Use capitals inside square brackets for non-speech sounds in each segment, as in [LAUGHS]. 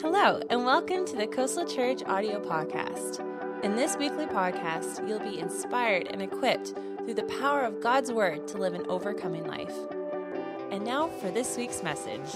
Hello, and welcome to the Coastal Church audio podcast. In this weekly podcast, you'll be inspired and equipped through the power of God's Word to live an overcoming life. And now for this week's message.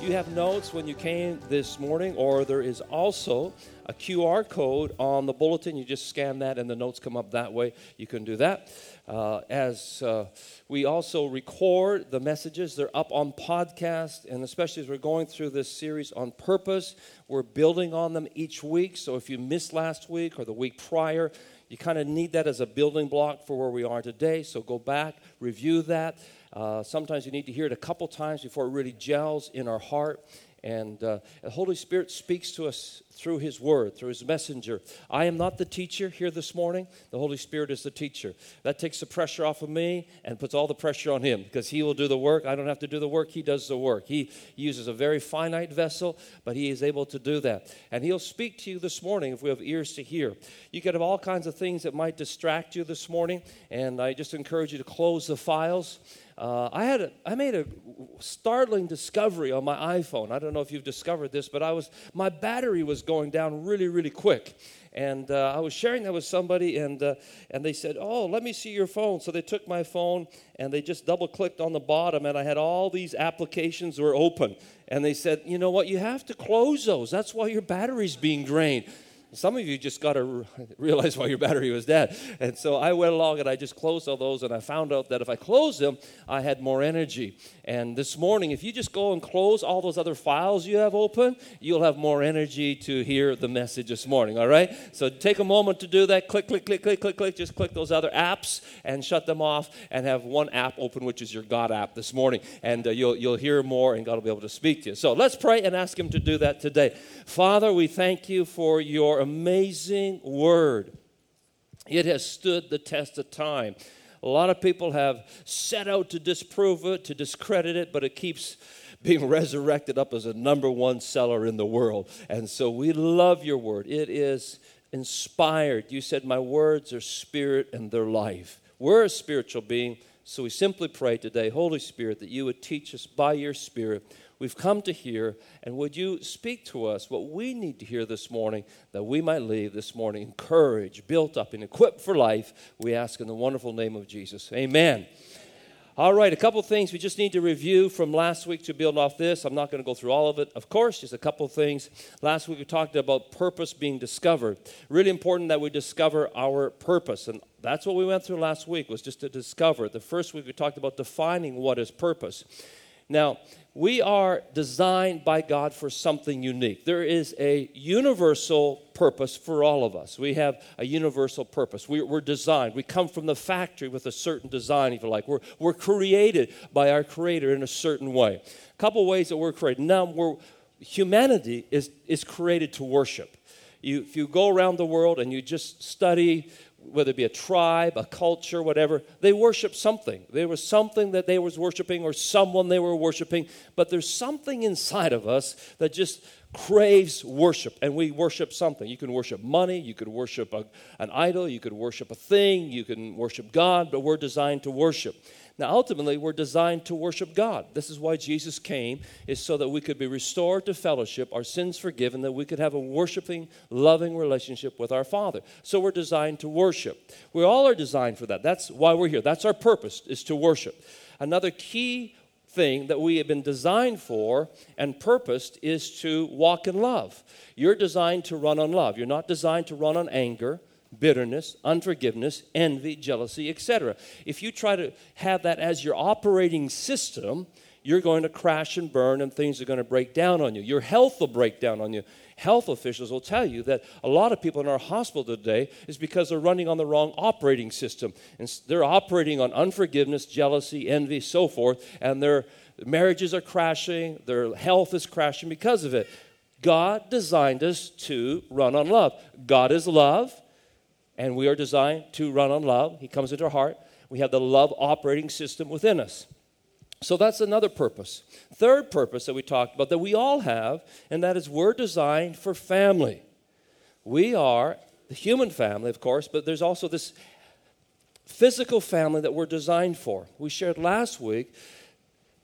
You have notes when you came this morning, or there is also a QR code on the bulletin. You just scan that, and the notes come up that way. You can do that. Uh, as uh, we also record the messages, they're up on podcast, and especially as we're going through this series on purpose, we're building on them each week. So if you missed last week or the week prior, you kind of need that as a building block for where we are today. So go back, review that. Uh, sometimes you need to hear it a couple times before it really gels in our heart. And uh, the Holy Spirit speaks to us through His Word, through His messenger. I am not the teacher here this morning. The Holy Spirit is the teacher. That takes the pressure off of me and puts all the pressure on Him because He will do the work. I don't have to do the work. He does the work. He uses a very finite vessel, but He is able to do that. And He'll speak to you this morning if we have ears to hear. You could have all kinds of things that might distract you this morning, and I just encourage you to close the files. Uh, I had a, I made a startling discovery on my iPhone. I don't know if you've discovered this, but I was my battery was going down really, really quick. And uh, I was sharing that with somebody, and, uh, and they said, Oh, let me see your phone. So they took my phone and they just double clicked on the bottom, and I had all these applications were open. And they said, You know what? You have to close those. That's why your battery's being drained. Some of you just got to [LAUGHS] realize why your battery was dead. And so I went along and I just closed all those, and I found out that if I closed them, I had more energy. And this morning, if you just go and close all those other files you have open, you'll have more energy to hear the message this morning, all right? So take a moment to do that. Click, click, click, click, click, click. Just click those other apps and shut them off and have one app open, which is your God app this morning. And uh, you'll, you'll hear more, and God will be able to speak to you. So let's pray and ask Him to do that today. Father, we thank you for your amazing word. It has stood the test of time. A lot of people have set out to disprove it, to discredit it, but it keeps being [LAUGHS] resurrected up as a number one seller in the world. And so we love your word. It is inspired. You said, My words are spirit and they're life. We're a spiritual being, so we simply pray today, Holy Spirit, that you would teach us by your spirit we've come to hear, and would you speak to us what we need to hear this morning that we might leave this morning encouraged, built up, and equipped for life? We ask in the wonderful name of Jesus. Amen. All right, a couple things we just need to review from last week to build off this. I'm not going to go through all of it, of course, just a couple things. Last week we talked about purpose being discovered. Really important that we discover our purpose, and that's what we went through last week was just to discover. The first week we talked about defining what is purpose. Now, we are designed by God for something unique. There is a universal purpose for all of us. We have a universal purpose. We, are designed. We come from the factory with a certain design, if you like. We're, we're created by our Creator in a certain way. A couple ways that we're created. Now, we're, humanity is, is created to worship. You, if you go around the world and you just study whether it be a tribe, a culture, whatever, they worship something. There was something that they was worshiping or someone they were worshiping, but there's something inside of us that just craves worship, and we worship something. You can worship money, you could worship a, an idol, you could worship a thing, you can worship God, but we're designed to worship. Now, ultimately, we're designed to worship God. This is why Jesus came, is so that we could be restored to fellowship, our sins forgiven, that we could have a worshiping, loving relationship with our Father. So we're designed to worship. We all are designed for that. That's why we're here. That's our purpose, is to worship. Another key thing that we have been designed for and purposed is to walk in love. You're designed to run on love. You're not designed to run on anger bitterness, unforgiveness, envy, jealousy, etc. If you try to have that as your operating system, you're going to crash and burn and things are going to break down on you. Your health will break down on you. Health officials will tell you that a lot of people in our hospital today is because they're running on the wrong operating system. And they're operating on unforgiveness, jealousy, envy, so forth, and their marriages are crashing, their health is crashing because of it. God designed us to run on love. God is love and we are designed to run on love. He comes into our heart. We have the love operating system within us. So that's another purpose. Third purpose that we talked about that we all have, and that is we're designed for family. We are the human family, of course, but there's also this physical family that we're designed for. We shared last week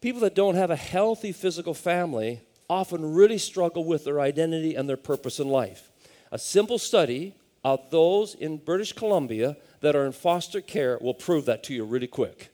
people that don't have a healthy physical family often really struggle with their identity and their purpose in life. A simple study of those in British Columbia that are in foster care will prove that to you really quick.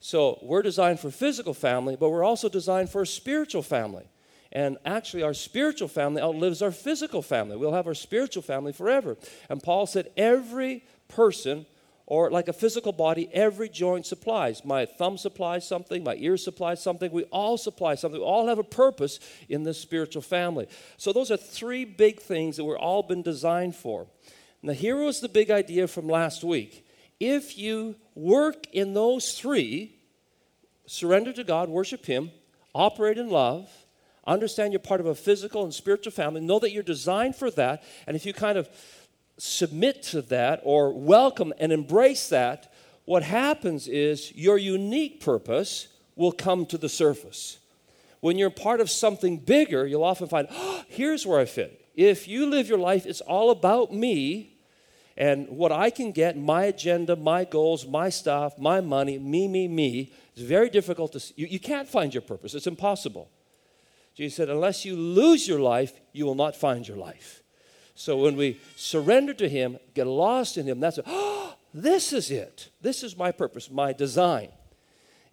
So, we're designed for physical family, but we're also designed for a spiritual family. And actually, our spiritual family outlives our physical family. We'll have our spiritual family forever. And Paul said, every person or like a physical body, every joint supplies. My thumb supplies something, my ear supplies something. We all supply something. We all have a purpose in this spiritual family. So, those are three big things that we're all been designed for. Now, here was the big idea from last week. If you work in those three, surrender to God, worship Him, operate in love, understand you're part of a physical and spiritual family, know that you're designed for that, and if you kind of submit to that or welcome and embrace that, what happens is your unique purpose will come to the surface. When you're part of something bigger, you'll often find, oh, here's where I fit. If you live your life, it's all about me and what I can get, my agenda, my goals, my stuff, my money, me, me, me. It's very difficult to, you, you can't find your purpose. It's impossible. Jesus said, unless you lose your life, you will not find your life. So when we surrender to Him, get lost in Him, that's, oh, [GASPS] this is it. This is my purpose, my design.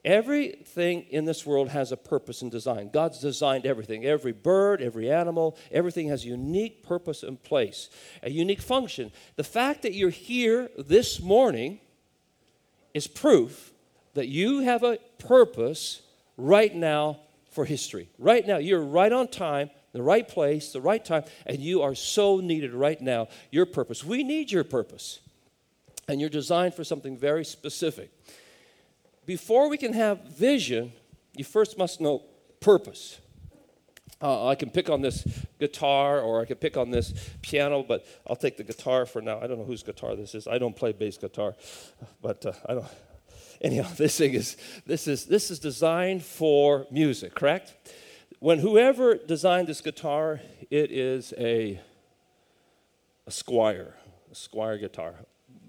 Everything in this world has a purpose and design. God's designed everything. Every bird, every animal, everything has a unique purpose and place, a unique function. The fact that you're here this morning is proof that you have a purpose right now for history. Right now, you're right on time the right place, the right time, and you are so needed right now. Your purpose. We need your purpose. And you're designed for something very specific. Before we can have vision, you first must know purpose. Uh, I can pick on this guitar or I can pick on this piano, but I'll take the guitar for now. I don't know whose guitar this is. I don't play bass guitar, but uh, I don't. Anyhow, [LAUGHS] this thing is this is this is designed for music, correct? When whoever designed this guitar, it is a, a Squier, a Squire guitar,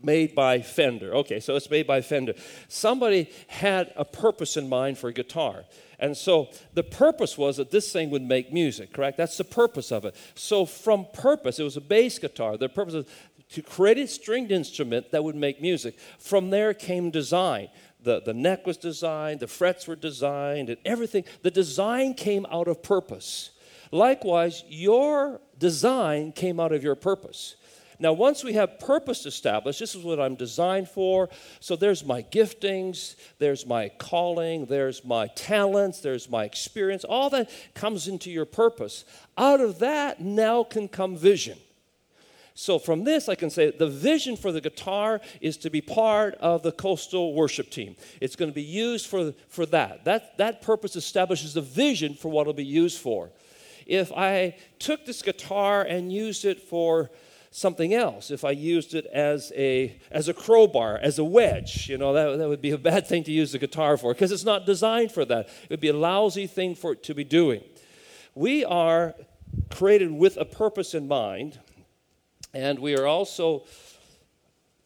made by Fender. Okay, so it's made by Fender. Somebody had a purpose in mind for a guitar. And so the purpose was that this thing would make music, correct? That's the purpose of it. So from purpose, it was a bass guitar. The purpose was to create a stringed instrument that would make music. From there came design the, the neck was designed, the frets were designed, and everything. The design came out of purpose. Likewise, your design came out of your purpose. Now, once we have purpose established, this is what I'm designed for. So there's my giftings, there's my calling, there's my talents, there's my experience. All that comes into your purpose. Out of that now can come vision. So, from this, I can say the vision for the guitar is to be part of the coastal worship team. It's going to be used for, for that. that. That purpose establishes the vision for what it'll be used for. If I took this guitar and used it for something else, if I used it as a, as a crowbar, as a wedge, you know, that, that would be a bad thing to use the guitar for because it's not designed for that. It would be a lousy thing for it to be doing. We are created with a purpose in mind and we are also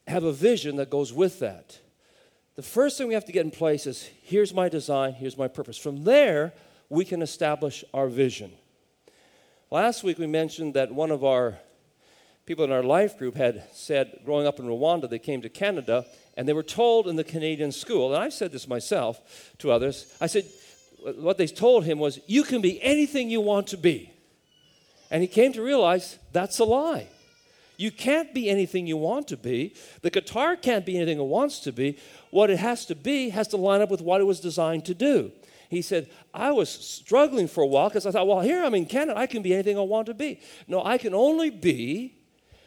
have a vision that goes with that. The first thing we have to get in place is here's my design, here's my purpose. From there, we can establish our vision. Last week we mentioned that one of our people in our life group had said, growing up in Rwanda, they came to Canada and they were told in the Canadian school, and I've said this myself to others, I said, what they told him was, you can be anything you want to be. And he came to realize that's a lie. You can't be anything you want to be. The guitar can't be anything it wants to be. What it has to be has to line up with what it was designed to do. He said, I was struggling for a while because I thought, well, here I'm in Canada, I can be anything I want to be. No, I can only be,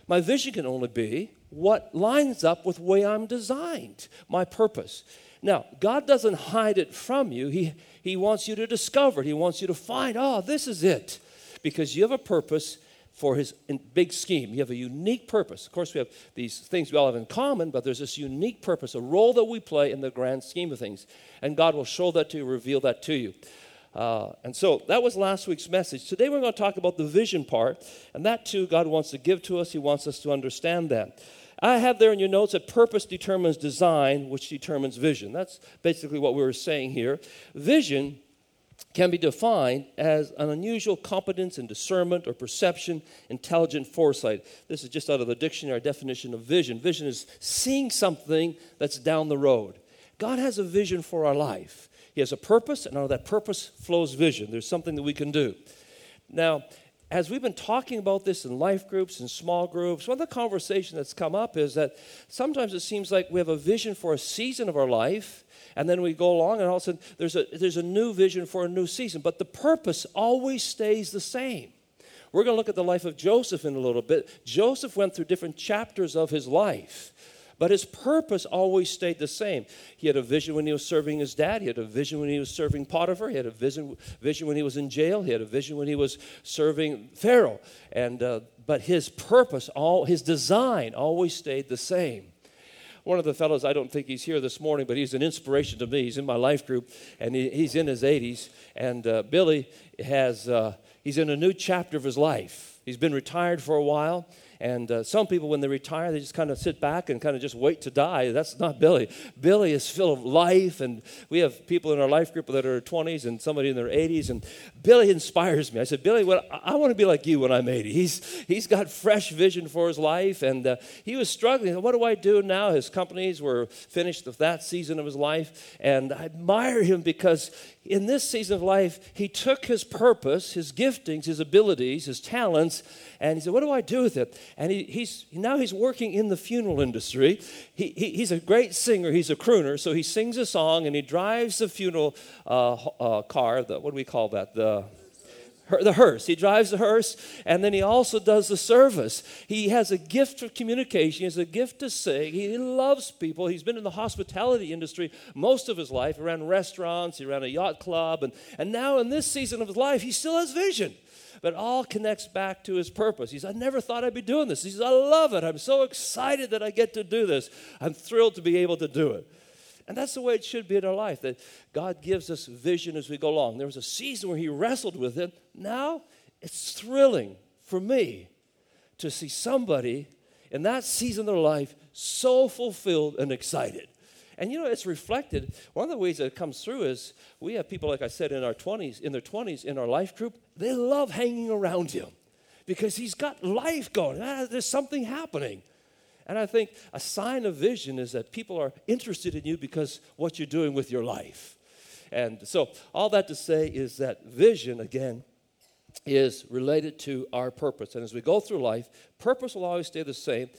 my vision can only be what lines up with the way I'm designed, my purpose. Now, God doesn't hide it from you. He, he wants you to discover it. He wants you to find, oh, this is it. Because you have a purpose for his big scheme. You have a unique purpose. Of course, we have these things we all have in common, but there's this unique purpose, a role that we play in the grand scheme of things. And God will show that to you, reveal that to you. Uh, and so that was last week's message. Today we're going to talk about the vision part, and that too God wants to give to us. He wants us to understand that. I have there in your notes that purpose determines design, which determines vision. That's basically what we were saying here. Vision can be defined as an unusual competence in discernment or perception, intelligent foresight. This is just out of the dictionary definition of vision. Vision is seeing something that's down the road. God has a vision for our life. He has a purpose, and out of that purpose flows vision. There's something that we can do. Now, as we've been talking about this in life groups and small groups, one of the conversation that's come up is that sometimes it seems like we have a vision for a season of our life, and then we go along, and all of a sudden there's a, there's a new vision for a new season. But the purpose always stays the same. We're going to look at the life of Joseph in a little bit. Joseph went through different chapters of his life. But his purpose always stayed the same. He had a vision when he was serving his dad. He had a vision when he was serving Potiphar. He had a vision, vision when he was in jail. He had a vision when he was serving Pharaoh. And, uh, but his purpose, all, his design always stayed the same one of the fellows, I don't think he's here this morning, but he's an inspiration to me. He's in my life group, and he, he's in his 80s. And uh, Billy has, uh, he's in a new chapter of his life. He's been retired for a while, and uh, some people, when they retire, they just kind of sit back and kind of just wait to die. That's not Billy. Billy is full of life, and we have people in our life group that are 20s and somebody in their 80s. And Billy inspires me. I said, Billy, well, I want to be like you when I'm 80. He's, he's got fresh vision for his life, and uh, he was struggling. What do I do now? His companies were finished with that season of his life, and I admire him because in this season of life, he took his purpose, his giftings, his abilities, his talents, and he said, What do I do with it? And he, he's, now he's working in the funeral industry. He, he, he's a great singer, he's a crooner, so he sings a song and he drives the funeral uh, uh, car, the, what do we call that? The the hearse. He drives the hearse, and then he also does the service. He has a gift of communication. He has a gift to sing. He loves people. He's been in the hospitality industry most of his life. He ran restaurants. He ran a yacht club, and, and now in this season of his life, he still has vision. But all connects back to his purpose. He says, I never thought I'd be doing this. He says, I love it. I'm so excited that I get to do this. I'm thrilled to be able to do it. And that's the way it should be in our life that God gives us vision as we go along. There was a season where He wrestled with it. Now it's thrilling for me to see somebody in that season of their life so fulfilled and excited. And you know, it's reflected. One of the ways that it comes through is we have people, like I said, in our 20s, in their 20s, in our life group, they love hanging around him because he's got life going. Ah, there's something happening. And I think a sign of vision is that people are interested in you because what you're doing with your life. And so, all that to say is that vision, again, is related to our purpose. And as we go through life, purpose will always stay the same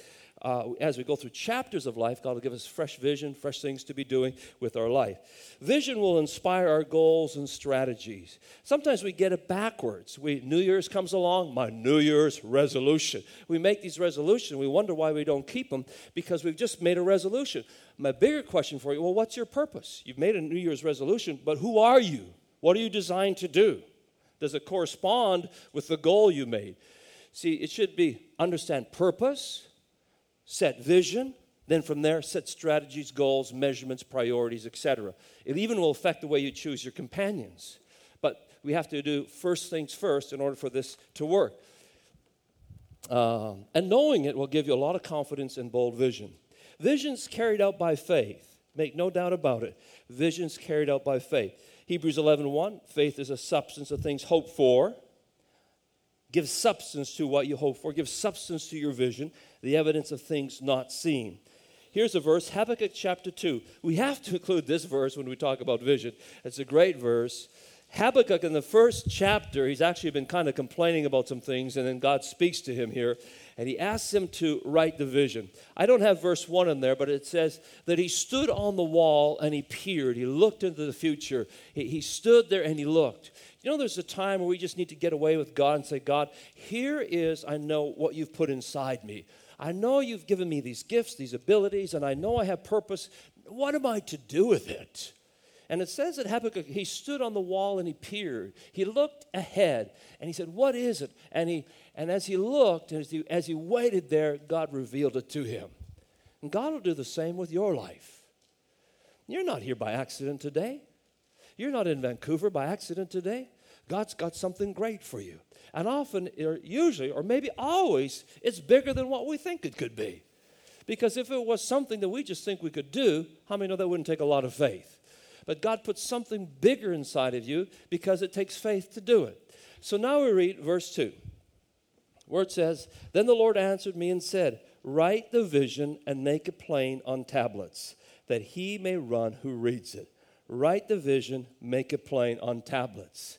uh, as we go through chapters of life, God will give us fresh vision, fresh things to be doing with our life. Vision will inspire our goals and strategies. Sometimes we get it backwards. We, New Year's comes along, my New Year's resolution. We make these resolutions, we wonder why we don't keep them because we've just made a resolution. My bigger question for you well, what's your purpose? You've made a New Year's resolution, but who are you? What are you designed to do? Does it correspond with the goal you made? See, it should be understand purpose, set vision, then from there, set strategies, goals, measurements, priorities, etc. It even will affect the way you choose your companions. But we have to do first things first in order for this to work. Um, and knowing it will give you a lot of confidence and bold vision. Visions carried out by faith. Make no doubt about it. Visions carried out by faith. Hebrews 11 1, faith is a substance of things hoped for. Give substance to what you hope for. Give substance to your vision the evidence of things not seen. Here's a verse, Habakkuk chapter 2. We have to include this verse when we talk about vision. It's a great verse. Habakkuk, in the first chapter, he's actually been kind of complaining about some things, and then God speaks to him here, and he asks him to write the vision. I don't have verse 1 in there, but it says that he stood on the wall and he peered. He looked into the future. He, he stood there and he looked. You know, there's a time where we just need to get away with God and say, God, here is, I know what you've put inside me. I know you've given me these gifts, these abilities, and I know I have purpose. What am I to do with it? And it says that Habakkuk, he stood on the wall and he peered. He looked ahead and he said, What is it? And, he, and as he looked, as he, as he waited there, God revealed it to him. And God will do the same with your life. You're not here by accident today. You're not in Vancouver by accident today. God's got something great for you. And often, or usually, or maybe always, it's bigger than what we think it could be. Because if it was something that we just think we could do, how many know that wouldn't take a lot of faith? but God puts something bigger inside of you because it takes faith to do it. So now we read verse 2, where it says, Then the Lord answered me and said, Write the vision and make it plain on tablets, that he may run who reads it. Write the vision, make it plain on tablets.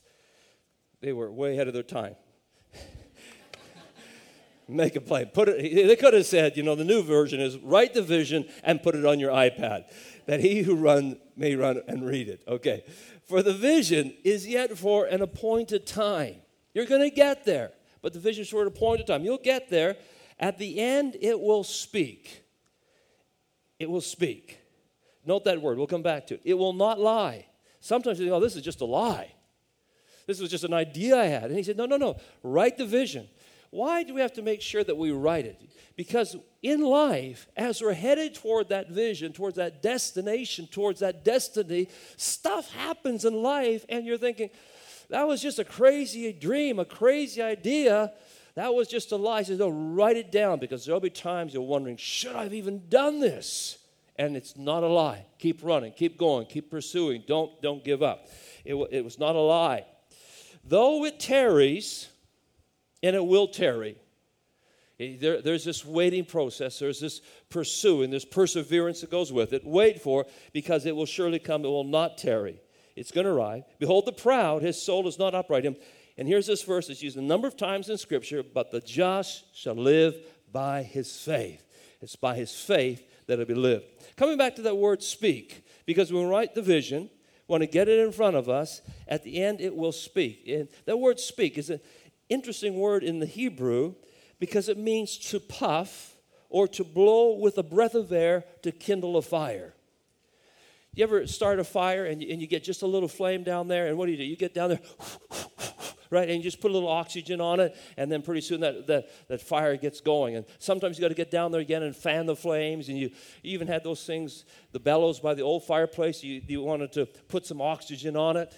They were way ahead of their time. [LAUGHS] make it plain. Put it, they could have said, you know, the new version is write the vision and put it on your iPad, that he who run may run and read it. Okay. For the vision is yet for an appointed time. You're going to get there, but the vision is for an appointed time. You'll get there. At the end, it will speak. It will speak. Note that word. We'll come back to it. It will not lie. Sometimes you think, oh, this is just a lie. This was just an idea I had. And he said, no, no, no. Write the vision. Why do we have to make sure that we write it? Because in life, as we're headed toward that vision, towards that destination, towards that destiny, stuff happens in life, and you're thinking, that was just a crazy dream, a crazy idea. That was just a lie. He says, no, write it down because there'll be times you're wondering, should I have even done this? And it's not a lie. Keep running, keep going, keep pursuing. Don't, don't give up. It, it was not a lie. Though it tarries, and it will tarry. Eh, there, there's this waiting process, there's this pursuing, this perseverance that goes with it. Wait for, because it will surely come, it will not tarry. It's going to arrive. Behold, the proud, his soul is not upright. Him. And here's this verse that's used a number of times in Scripture, but the just shall live by his faith. It's by his faith that it'll be lived. Coming back to that word speak, because when we write the vision, want to get it in front of us, at the end it will speak. And that word speak is an interesting word in the Hebrew because it means to puff or to blow with a breath of air to kindle a fire. You ever start a fire and you, and you get just a little flame down there, and what do you do? You get down there, right, and you just put a little oxygen on it, and then pretty soon that, that, that fire gets going. And sometimes you got to get down there again and fan the flames, and you, even had those things, the bellows by the old fireplace, you, you wanted to put some oxygen on it.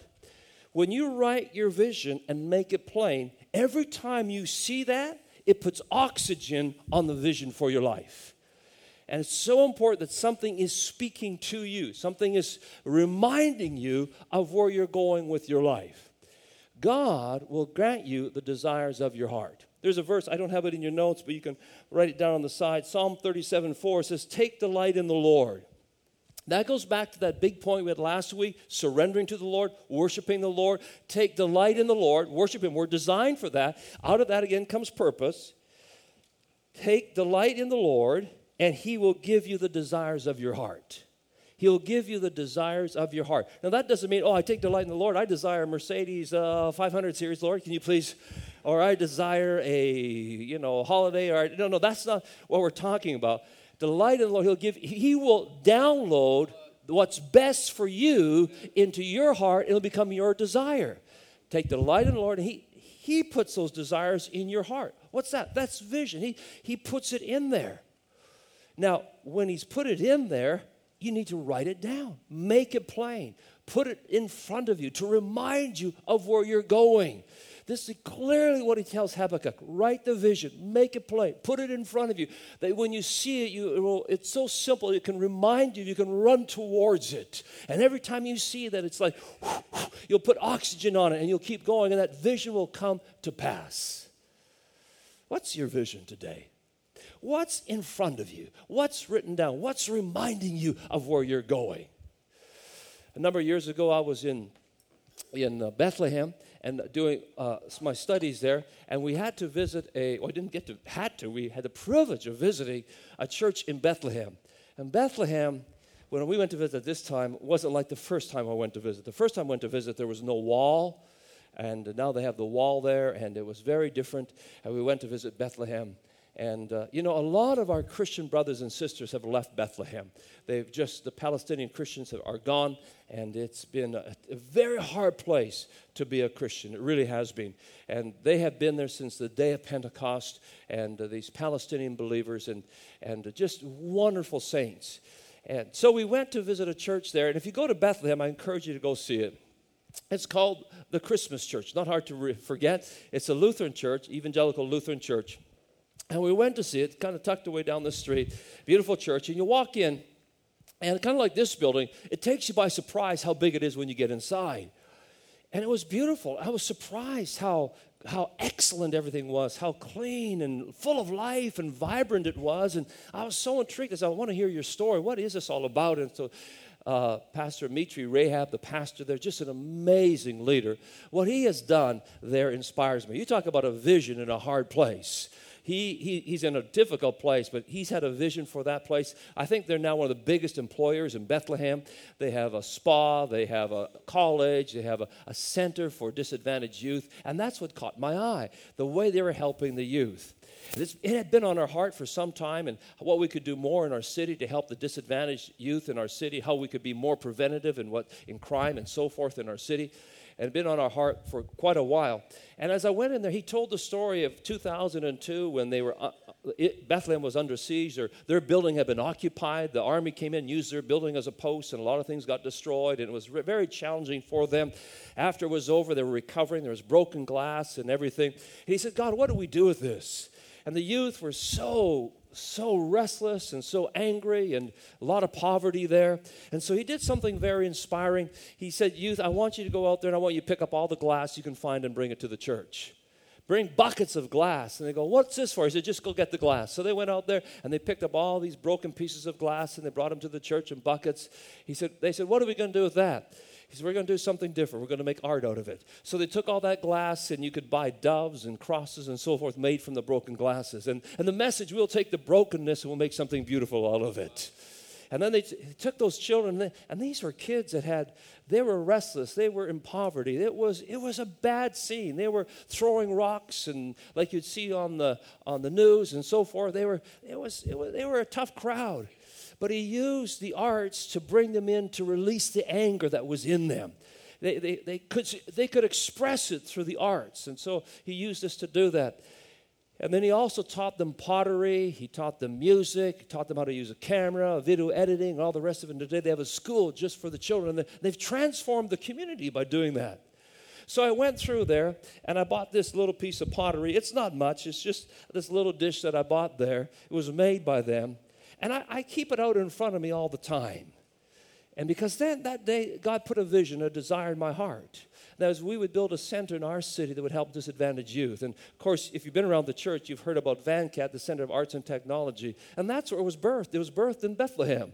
When you write your vision and make it plain, every time you see that, it puts oxygen on the vision for your life. And it's so important that something is speaking to you, something is reminding you of where you're going with your life. God will grant you the desires of your heart. There's a verse, I don't have it in your notes, but you can write it down on the side. Psalm 37 4 says, Take delight in the Lord that goes back to that big point we had last week surrendering to the Lord, worshiping the Lord. Take delight in the Lord, worship Him. We're designed for that. Out of that, again, comes purpose. Take delight in the Lord, and He will give you the desires of your heart. He'll give you the desires of your heart. Now, that doesn't mean, oh, I take delight in the Lord. I desire a Mercedes uh, 500 series, Lord. Can you please? Or I desire a, you know, holiday. Or no, no, that's not what we're talking about. Delight in the Lord. He'll give, He will download what's best for you into your heart. It'll become your desire. Take delight in the Lord, He He puts those desires in your heart. What's that? That's vision. He He puts it in there. Now, when He's put it in there, you need to write it down, make it plain, put it in front of you to remind you of where you're going. This is clearly what he tells Habakkuk. Write the vision, make it plain, put it in front of you. That when you see it, you, it will, it's so simple, it can remind you, you can run towards it. And every time you see that, it's like [LAUGHS] you'll put oxygen on it and you'll keep going, and that vision will come to pass. What's your vision today? What's in front of you? What's written down? What's reminding you of where you're going? A number of years ago, I was in, in uh, Bethlehem and doing uh, my studies there, and we had to visit a, well, I didn't get to, had to, we had the privilege of visiting a church in Bethlehem. And Bethlehem, when we went to visit this time, wasn't like the first time I went to visit. The first time I went to visit, there was no wall, and now they have the wall there, and it was very different. And we went to visit Bethlehem. And, uh, you know, a lot of our Christian brothers and sisters have left Bethlehem. They've just, the Palestinian Christians are gone, and it's been a, a, very hard place to be a Christian. It really has been. And they have been there since the day of Pentecost, and uh, these Palestinian believers, and, and just wonderful saints. And so we went to visit a church there, and if you go to Bethlehem, I encourage you to go see it. It's called the Christmas Church. Not hard to re- forget. It's a Lutheran church, evangelical Lutheran church. And we went to see it, kind of tucked away down the street. Beautiful church. And you walk in, And kind of like this building, it takes you by surprise how big it is when you get inside. And it was beautiful. I was surprised how, how excellent everything was, how clean and full of life and vibrant it was. And I was so intrigued I said, I want to hear your story. What is this all about? And so uh, Pastor Mitri Raheb, the pastor there, just an amazing leader. What he has done there inspires me. You talk about a vision in a hard place he, he, he's in a difficult place, but he's had a vision for that place. I think they're now one of the biggest employers in Bethlehem. They have a spa, they have a college, they have a, a center for disadvantaged youth, and that's what caught my eye the way they were helping the youth. It had been on our heart for some time, and what we could do more in our city to help the disadvantaged youth in our city, how we could be more preventative in what in crime and so forth in our city and been on our heart for quite a while. And as I went in there, he told the story of 2002 when they were uh, it, Bethlehem was under siege. Their, their building had been occupied. The army came in, used their building as a post, and a lot of things got destroyed. And it was re- very challenging for them. After it was over, they were recovering. There was broken glass and everything. And he said, God, what do we do with this? And the youth were so so restless and so angry and a lot of poverty there. And so he did something very inspiring. He said, Youth, I want you to go out there and I want you to pick up all the glass you can find and bring it to the church. Bring buckets of glass. And they go, What's this for? He said, Just go get the glass. So they went out there and they picked up all these broken pieces of glass and they brought them to the church in buckets. He said, They said, What are we going to do with that? He said, We're going to do something different. We're going to make art out of it. So they took all that glass, and you could buy doves and crosses and so forth made from the broken glasses. And, and the message we'll take the brokenness and we'll make something beautiful out of it. And then they t- took those children, and these were kids that had, they were restless, they were in poverty. It was, it was a bad scene. They were throwing rocks, and like you'd see on the, on the news and so forth. They were, it was, it was, they were a tough crowd. But he used the arts to bring them in to release the anger that was in them. They, they, they, could, they could express it through the arts. And so he used us to do that. And then he also taught them pottery, he taught them music, he taught them how to use a camera, video editing, and all the rest of it. And today they have a school just for the children. And they've transformed the community by doing that. So I went through there and I bought this little piece of pottery. It's not much, it's just this little dish that I bought there. It was made by them. And I, I keep it out in front of me all the time. And because then that day, God put a vision, a desire in my heart. That we would build a center in our city that would help disadvantaged youth. And of course, if you've been around the church, you've heard about VanCat, the Center of Arts and Technology. And that's where it was birthed. It was birthed in Bethlehem.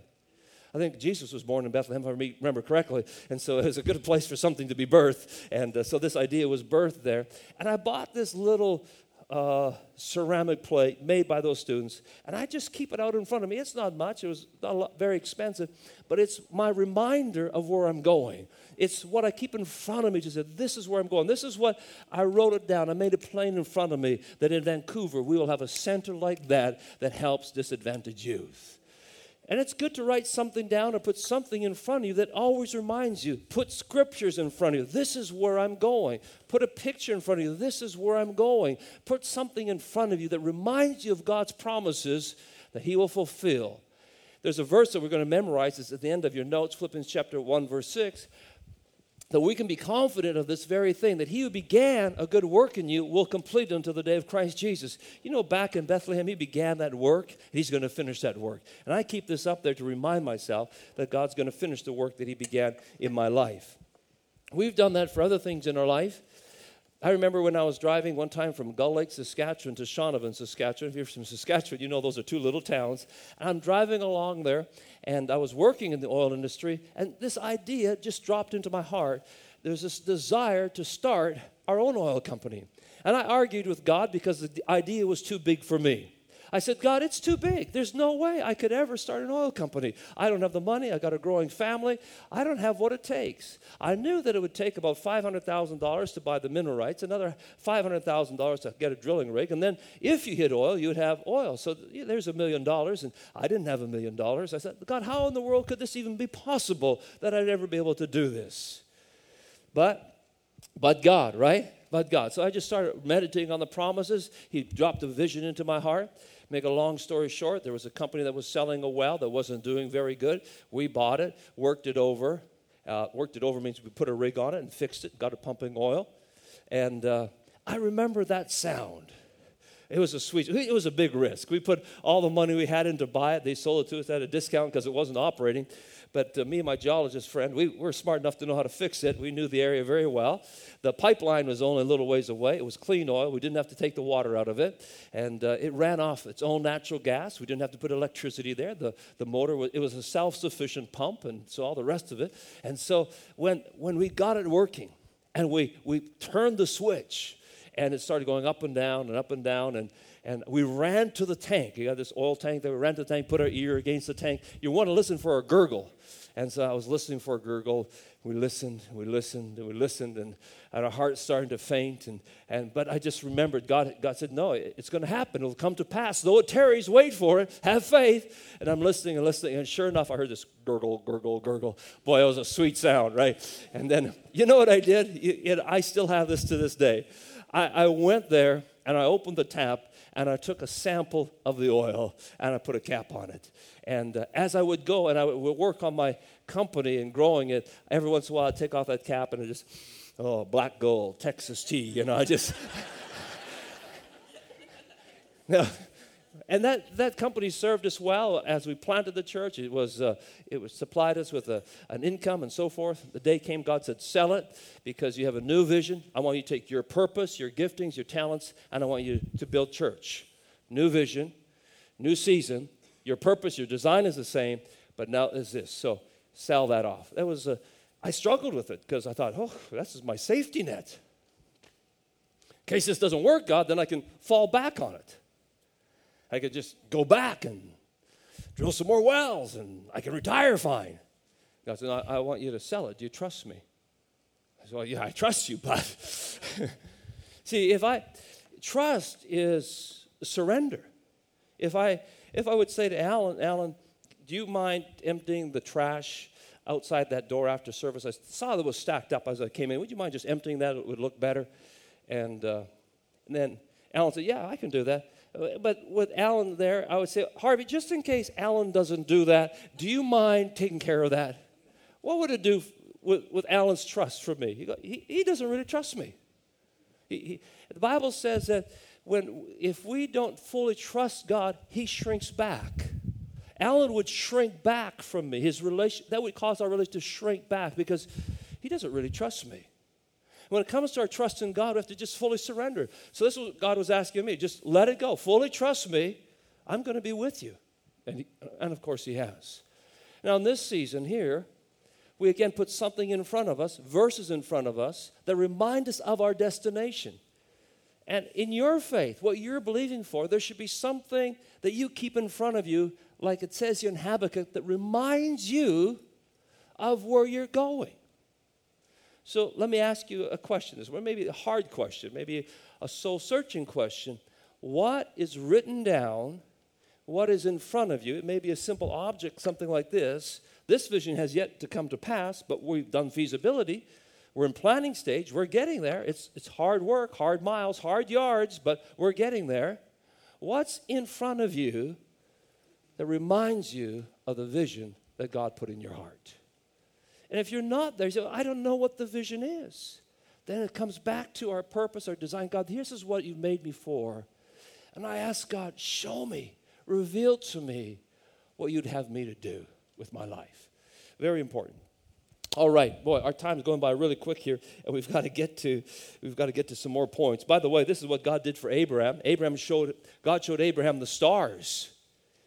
I think Jesus was born in Bethlehem, if I remember correctly. And so it was a good place for something to be birthed. And uh, so this idea was birthed there. And I bought this little uh, ceramic plate made by those students, and I just keep it out in front of me. It's not much, it was not lot, very expensive, but it's my reminder of where I'm going. It's what I keep in front of me to say, This is where I'm going. This is what I wrote it down. I made it plain in front of me that in Vancouver we will have a center like that that helps disadvantaged youth. And it's good to write something down or put something in front of you that always reminds you. Put scriptures in front of you. This is where I'm going. Put a picture in front of you. This is where I'm going. Put something in front of you that reminds you of God's promises that He will fulfill. There's a verse that we're going to memorize. It's at the end of your notes, Philippians chapter 1, verse 6 that we can be confident of this very thing that he who began a good work in you will complete it until the day of Christ Jesus. You know, back in Bethlehem, he began that work, and he's going to finish that work. And I keep this up there to remind myself that God's going to finish the work that he began in my life. We've done that for other things in our life. I remember when I was driving one time from Gull Lake, Saskatchewan to Shaunavon, Saskatchewan. If you're from Saskatchewan, you know those are two little towns. And I'm driving along there, and I was working in the oil industry, and this idea just dropped into my heart. There's this desire to start our own oil company. And I argued with God because the idea was too big for me. I said, God, it's too big. There's no way I could ever start an oil company. I don't have the money. I got a growing family. I don't have what it takes. I knew that it would take about $500,000 to buy the mineral rights, another $500,000 to get a drilling rig, and then if you hit oil, you'd have oil. So there's a million dollars, and I didn't have a million dollars. I said, God, how in the world could this even be possible that I'd ever be able to do this? But, but God, right? But God. So I just started meditating on the promises. He dropped a vision into my heart. Make a long story short, there was a company that was selling a well that wasn't doing very good. We bought it, worked it over. Uh, worked it over means we put a rig on it and fixed it, got it pumping oil. And uh, I remember that sound. It was a sweet, it was a big risk. We put all the money we had in to buy it. They sold it to us at a discount because it wasn't operating. But uh, me and my geologist friend, we were smart enough to know how to fix it. We knew the area very well. The pipeline was only a little ways away. It was clean oil. We didn't have to take the water out of it. And uh, it ran off its own natural gas. We didn't have to put electricity there. The, the motor, was, it was a self sufficient pump, and so all the rest of it. And so when, when we got it working and we, we turned the switch, and it started going up and down and up and down, and and we ran to the tank. You got this oil tank there. We ran to the tank, put our ear against the tank. You want to listen for a gurgle. And so I was listening for a gurgle. We listened, we listened, and we listened, and, and our hearts started to faint. And, and, but I just remembered God, God said, No, it's going to happen. It'll come to pass. Though it tarries, wait for it. Have faith. And I'm listening and listening. And sure enough, I heard this gurgle, gurgle, gurgle. Boy, it was a sweet sound, right? And then, you know what I did? I still have this to this day. I, I went there and I opened the tap and I took a sample of the oil and I put a cap on it. And uh, as I would go and I would work on my company and growing it, every once in a while I'd take off that cap and I just, oh, black gold, Texas tea, you know, I just. [LAUGHS] now, and that, that company served us well as we planted the church. It was, uh, it was supplied us with a, an income and so forth. The day came, God said, sell it because you have a new vision. I want you to take your purpose, your giftings, your talents, and I want you to build church. New vision, new season. Your purpose, your design is the same, but now is this. So sell that off. That was a, I struggled with it because I thought, oh, this is my safety net. In case this doesn't work, God, then I can fall back on it. I could just go back and drill some more wells and I can retire fine. God said, I, I want you to sell it. Do you trust me? I said, Well, yeah, I trust you, but [LAUGHS] see, if I trust is surrender. If I if I would say to Alan, Alan, do you mind emptying the trash outside that door after service? I saw that it was stacked up as I came in. Would you mind just emptying that? It would look better. And, uh, and then Alan said, Yeah, I can do that. But with Alan there, I would say, Harvey, just in case Alan doesn't do that, do you mind taking care of that? What would it do with, with Alan's trust for me? He, he, doesn't really trust me. He, the Bible says that when, if we don't fully trust God, he shrinks back. Alan would shrink back from me. His relation, that would cause our relationship to shrink back because he doesn't really trust me. When it comes to our trust in God, we have to just fully surrender. So this is what God was asking me. Just let it go. Fully trust me. I'm going to be with you. And, he, and of course, He has. Now, in this season here, we again put something in front of us, verses in front of us, that remind us of our destination. And in your faith, what you're believing for, there should be something that you keep in front of you, like it says here in Habakkuk, that reminds you of where you're going. So let me ask you a question. This one maybe a hard question, maybe a soul searching question. What is written down? What is in front of you? It may be a simple object, something like this. This vision has yet to come to pass, but we've done feasibility. We're in planning stage. We're getting there. It's, it's hard work, hard miles, hard yards, but we're getting there. What's in front of you that reminds you of the vision that God put in your heart? And if you're not there, you say, I don't know what the vision is. Then it comes back to our purpose, our design. God, this is what you've made me for. And I ask God, show me, reveal to me what you'd have me to do with my life. Very important. All right, boy, our time is going by really quick here, and we've [LAUGHS] got to get to we've got to get to some more points. By the way, this is what God did for Abraham. Abraham showed God showed Abraham the stars.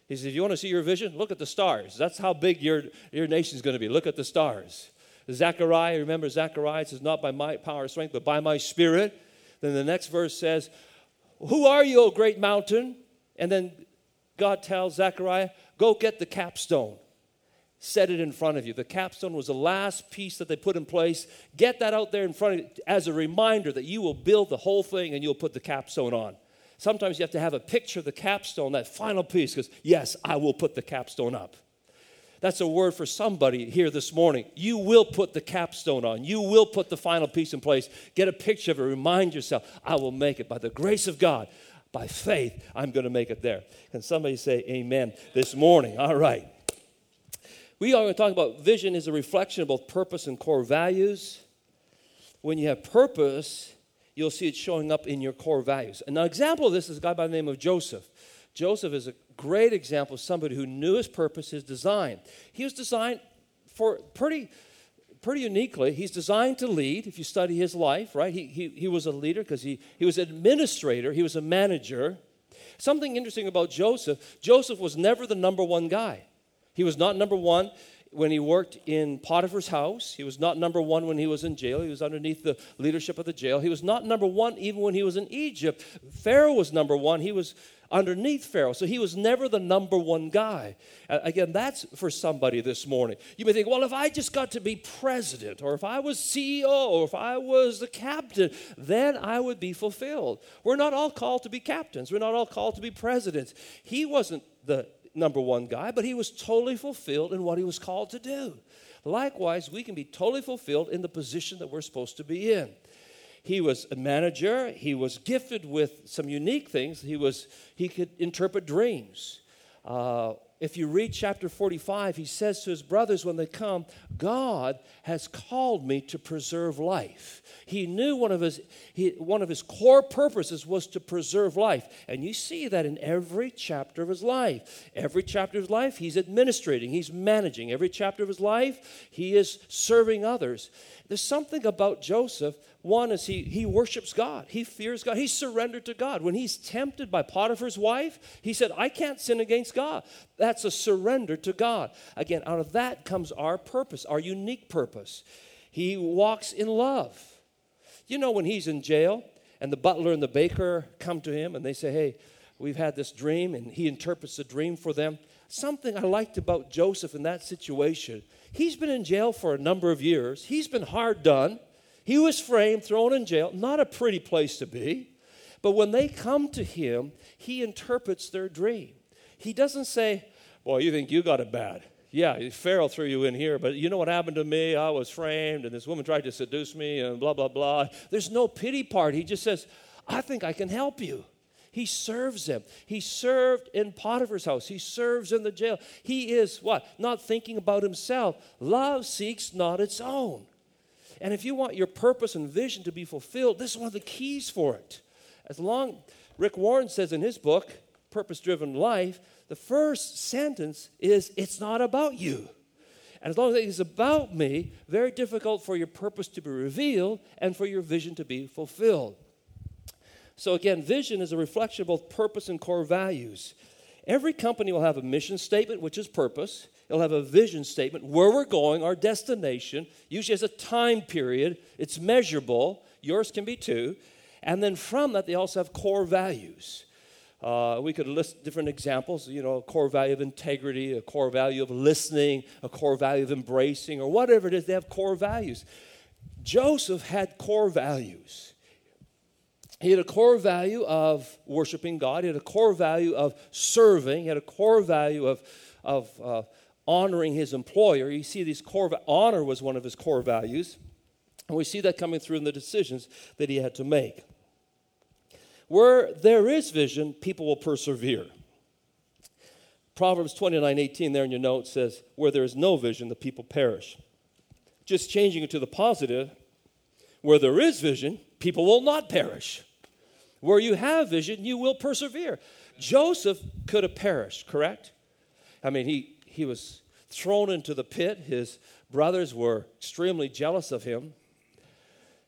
He says, if you want to see your vision, look at the stars. That's how big your, your nation is going to be. Look at the stars. Zechariah, remember Zechariah says, not by my power or strength, but by my spirit. Then the next verse says, Who are you, O great mountain? And then God tells Zechariah, Go get the capstone. Set it in front of you. The capstone was the last piece that they put in place. Get that out there in front of you as a reminder that you will build the whole thing and you'll put the capstone on. Sometimes you have to have a picture of the capstone, that final piece, because yes, I will put the capstone up. That's a word for somebody here this morning. You will put the capstone on. You will put the final piece in place. Get a picture of it. Remind yourself, I will make it by the grace of God. By faith, I'm going to make it there. Can somebody say amen this morning? All right. We are going to talk about vision is a reflection of both purpose and core values. When you have purpose, you'll see it showing up in your core values. And an example of this is a guy by the name of Joseph. Joseph is a great example of somebody who knew his purpose, his design. He was designed for pretty pretty uniquely, he's designed to lead. If you study his life, right? He, he, he was a leader because he, he was an administrator, he was a manager. Something interesting about Joseph Joseph was never the number one guy. He was not number one when he worked in Potiphar's house. He was not number one when he was in jail. He was underneath the leadership of the jail. He was not number one even when he was in Egypt. Pharaoh was number one. He was underneath Pharaoh. So he was never the number one guy. Again, that's for somebody this morning. You may think, well, if I just got to be president, or if I was CEO, or if I was the captain, then I would be fulfilled. We're not all called to be captains, we're not all called to be presidents. He wasn't the number one guy, but he was totally fulfilled in what he was called to do. Likewise, we can be totally fulfilled in the position that we're supposed to be in. He was a manager. He was gifted with some unique things. He, was, he could interpret dreams. Uh, if you read chapter 45, he says to his brothers when they come, God has called me to preserve life. He knew one of his, he, one of his core purposes was to preserve life. And you see that in every chapter of his life. Every chapter of his life, he's administrating, he's managing. Every chapter of his life, he is serving others. There's something about Joseph one is he, he worships God. He fears God. He's surrendered to God. When he's tempted by Potiphar's wife, he said, I can't sin against God. That's a surrender to God. Again, out of that comes our purpose, our unique purpose. He walks in love. You know, when he's in jail and the butler and the baker come to him and they say, Hey, we've had this dream, and he interprets the dream for them. Something I liked about Joseph in that situation, he's been in jail for a number of years, he's been hard done. He was framed, thrown in jail, not a pretty place to be. But when they come to him, he interprets their dream. He doesn't say, Well, you think you got it bad. Yeah, Pharaoh threw you in here, but you know what happened to me? I was framed, and this woman tried to seduce me, and blah, blah, blah. There's no pity part. He just says, I think I can help you. He serves them. He served in Potiphar's house. He serves in the jail. He is what? Not thinking about himself. Love seeks not its own. And if you want your purpose and vision to be fulfilled, this is one of the keys for it. As long, Rick Warren says in his book, Purpose Driven Life, the first sentence is, It's not about you. And as long as it is about me, very difficult for your purpose to be revealed and for your vision to be fulfilled. So, again, vision is a reflection of both purpose and core values. Every company will have a mission statement, which is purpose, It'll have a vision statement, where we're going, our destination, usually has a time period. It's measurable. Yours can be too. And then from that, they also have core values. Uh, we could list different examples, you know, a core value of integrity, a core value of listening, a core value of embracing, or whatever it is, they have core values. Joseph had core values. He had a core value of worshiping God, he had a core value of serving, he had a core value of, of uh, honoring his employer. You see, these core honor was one of his core values, and we see that coming through in the decisions that he had to make. Where there is vision, people will persevere. Proverbs 29 18, there in your note, says, Where there is no vision, the people perish. Just changing it to the positive, where there is vision, people will not perish. Where you have vision, you will persevere. Joseph could have perished, correct? I mean, he, he was thrown into the pit. His brothers were extremely jealous of him.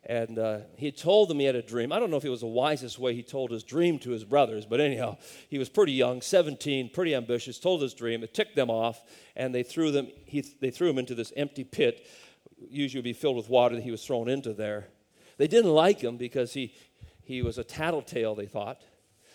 And uh, he told them he had a dream. I don't know if it was the wisest way he told his dream to his brothers, but anyhow, he was pretty young, 17, pretty ambitious, told his dream. It ticked them off, and they threw, them, he, they threw him into this empty pit, usually would be filled with water that he was thrown into there. They didn't like him because he, he was a tattletale, they thought.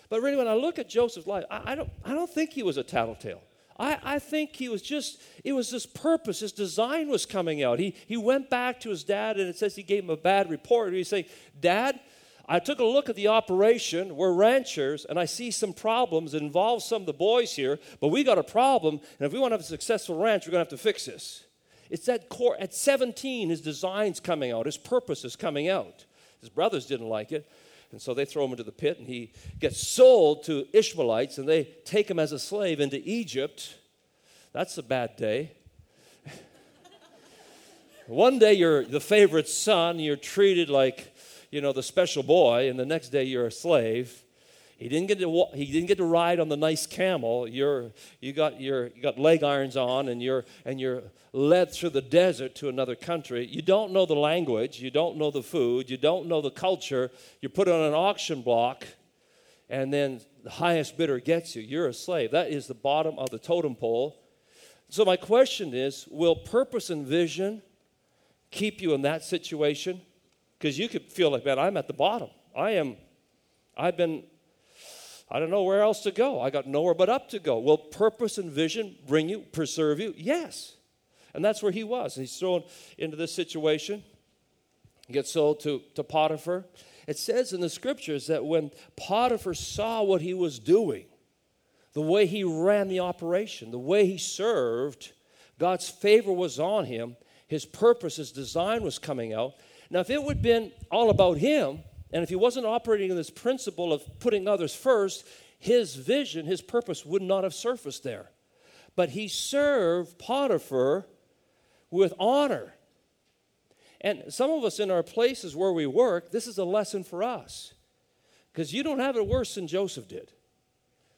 But really, when I look at Joseph's life, I, I, don't, I don't think he was a tattletale. I, I think he was just, it was his purpose, his design was coming out. He, he went back to his dad, and it says he gave him a bad report. He's saying, Dad, I took a look at the operation. We're ranchers, and I see some problems. It involves some of the boys here, but we got a problem, and if we want to have a successful ranch, we're going to have to fix this. It's that core. At 17, his design's coming out, his purpose is coming out. His brothers didn't like it. And so they throw him into the pit, and he gets sold to Ishmaelites, and they take him as a slave into Egypt. That's a bad day. [LAUGHS] One day you're the favorite son, you're treated like, you know, the special boy, and the next day you're a slave. He didn't get to he didn't get to ride on the nice camel. You're you got your you got leg irons on and you're and you're led through the desert to another country. You don't know the language, you don't know the food, you don't know the culture. You're put on an auction block and then the highest bidder gets you. You're a slave. That is the bottom of the totem pole. So my question is, will purpose and vision keep you in that situation? Because you could feel like, man, I'm at the bottom. I am I've been I don't know where else to go. I got nowhere but up to go. Will purpose and vision bring you, preserve you? Yes. And that's where he was. He's thrown into this situation, he gets sold to, to Potiphar. It says in the scriptures that when Potiphar saw what he was doing, the way he ran the operation, the way he served, God's favor was on him. His purpose, his design was coming out. Now, if it would have been all about him, and if he wasn't operating in this principle of putting others first, his vision, his purpose would not have surfaced there. But he served Potiphar with honor. And some of us in our places where we work, this is a lesson for us. Because you don't have it worse than Joseph did.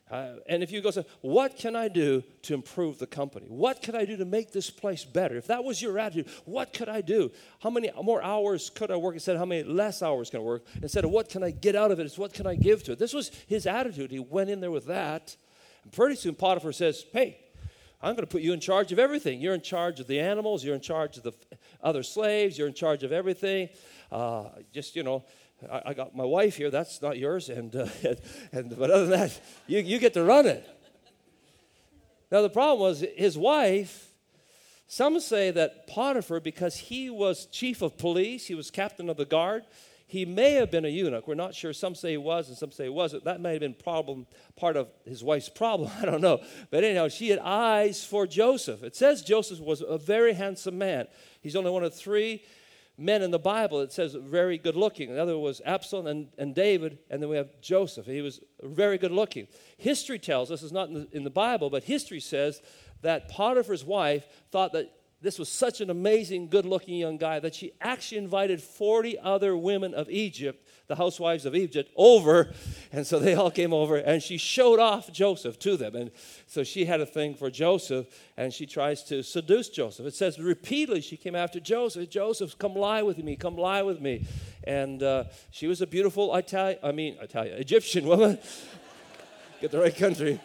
Uh, and if you go say, what can I do to improve the company? What can I do to make this place better? If that was your attitude, what could I do? How many more hours could I work instead of how many less hours can I work? Instead of what can I get out of it, it's what can I give to it? This was his attitude. He went in there with that. And pretty soon Potiphar says, hey, I'm going to put you in charge of everything. You're in charge of the animals, you're in charge of the other slaves, you're in charge of everything. Uh, just, you know, I, I, got my wife here, that's not yours, and, uh, [LAUGHS] and, but other than that, you, you get to run it. Now, the problem was his wife, some say that Potiphar, because he was chief of police, he was captain of the guard, he may have been a eunuch. We're not sure. Some say he was, and some say he wasn't. That may have been problem, part of his wife's problem. [LAUGHS] I don't know. But anyhow, she had eyes for Joseph. It says Joseph was a very handsome man. He's only one of three men in the Bible, it says very good looking. The other was Absalom and, and David, and then we have Joseph. He was very good looking. History tells us, it's not in the, in the Bible, but history says that Potiphar's wife thought that this was such an amazing, good looking young guy that she actually invited 40 other women of Egypt the housewives of Egypt over. And so they all came over and she showed off Joseph to them. And so she had a thing for Joseph and she tries to seduce Joseph. It says repeatedly she came after Joseph. Joseph, come lie with me, come lie with me. And uh, she was a beautiful Italian, I mean, Italian, Egyptian woman. [LAUGHS] Get the right country.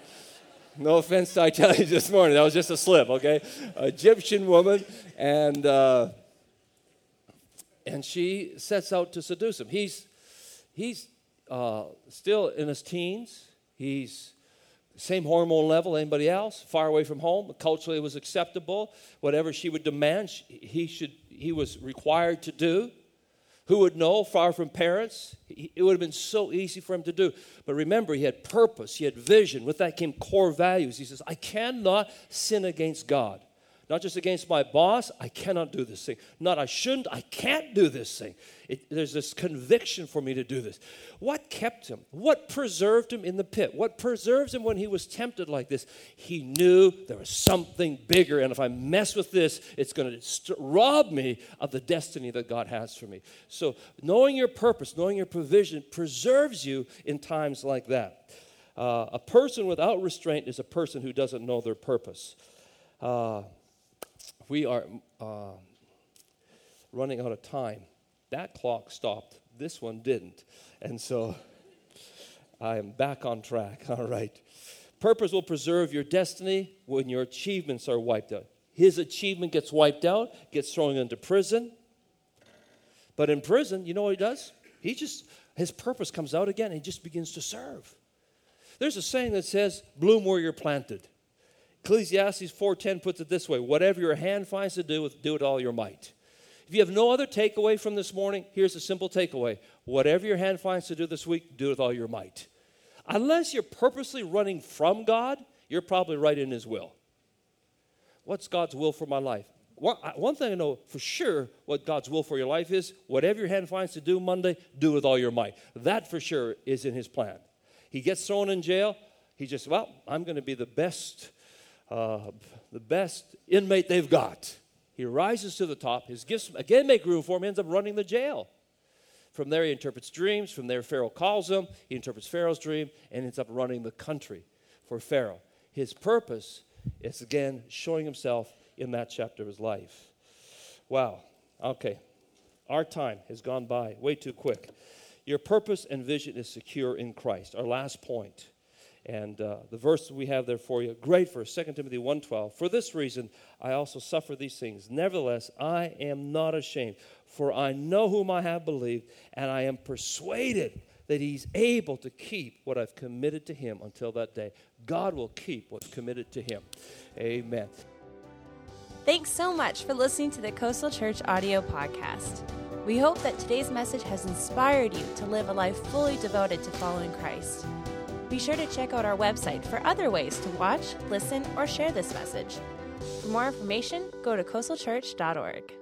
No offense to Italians this morning. That was just a slip, okay? Egyptian woman. And. Uh, and she sets out to seduce him. He's he's uh, still in his teens. He's same hormone level anybody else? Far away from home culturally it was acceptable. Whatever she would demand he should he was required to do. Who would know? Far from parents. It would have been so easy for him to do. But remember he had purpose he had vision. With that came core values. He says i cannot sin against god not just against my boss, I cannot do this thing. Not I shouldn't, I can't do this thing. It, there's this conviction for me to do this. What kept him? What preserved him in the pit? What preserves him when he was tempted like this? He knew there was something bigger, and if I mess with this, it's going to st- rob me of the destiny that God has for me. So, knowing your purpose, knowing your provision, preserves you in times like that. Uh, a person without restraint is a person who doesn't know their purpose. Uh, we are uh, running out of time. That clock stopped. This one didn't. And so I am back on track. [LAUGHS] All right. Purpose will preserve your destiny when your achievements are wiped out. His achievement gets wiped out, gets thrown into prison. But in prison, you know what he does? He just, his purpose comes out again. he just begins to serve. There's a saying that says, bloom where you're planted. Ecclesiastes 4:10 puts it this way, whatever your hand finds to do, do it all your might. If you have no other takeaway from this morning, here's a simple takeaway. Whatever your hand finds to do this week, do it with all your might. Unless you're purposely running from God, you're probably right in His will. What's God's will for my life? One thing I know for sure what God's will for your life is whatever your hand finds to do Monday, do with all your might. That for sure is in His plan. He gets thrown in jail. He just, well, I'm going to be the best uh, the best inmate they've got. He rises to the top. His gifts again make room for him, ends up running the jail. From there, he interprets dreams. From there, Pharaoh calls him. He interprets Pharaoh's dream and ends up running the country for Pharaoh. His purpose is, again, showing himself in that chapter of his life. Wow. Okay. Our time has gone by way too quick. Your purpose and vision is secure in Christ. Our last point. And uh, the verse we have there for you, great verse, 2 Timothy 1.12. For this reason, I also suffer these things. Nevertheless, I am not ashamed, for I know whom I have believed, and I am persuaded that he's able to keep what I've committed to him until that day. God will keep what's committed to him. Amen. Thanks so much for listening to the Coastal Church audio podcast. We hope that today's message has inspired you to live a life fully devoted to following Christ. Be sure to check out our website for other ways to watch, listen, or share this message. For more information, go to coastalchurch.org.